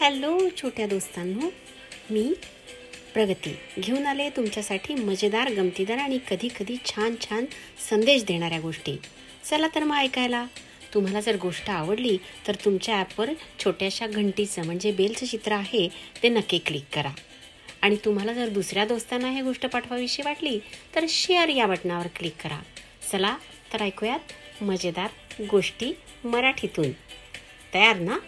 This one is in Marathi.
हॅलो छोट्या दोस्तांनो. मी प्रगती. घेऊन आले तुमच्यासाठी मजेदार गमतीदार आणि कधी कधी छान छान संदेश देणाऱ्या गोष्टी. चला तर मग ऐकायला. तुम्हाला जर गोष्ट आवडली तर तुमच्या ॲपवर छोट्याशा घंटीचं म्हणजे बेलचं चित्र आहे ते नक्की क्लिक करा. आणि तुम्हाला जर दुसऱ्या दोस्तांना हे गोष्ट पाठवावीशी वाटली तर शेअर या बटनावर क्लिक करा. चला तर ऐकूयात मजेदार गोष्टी मराठीतून. तयार ना?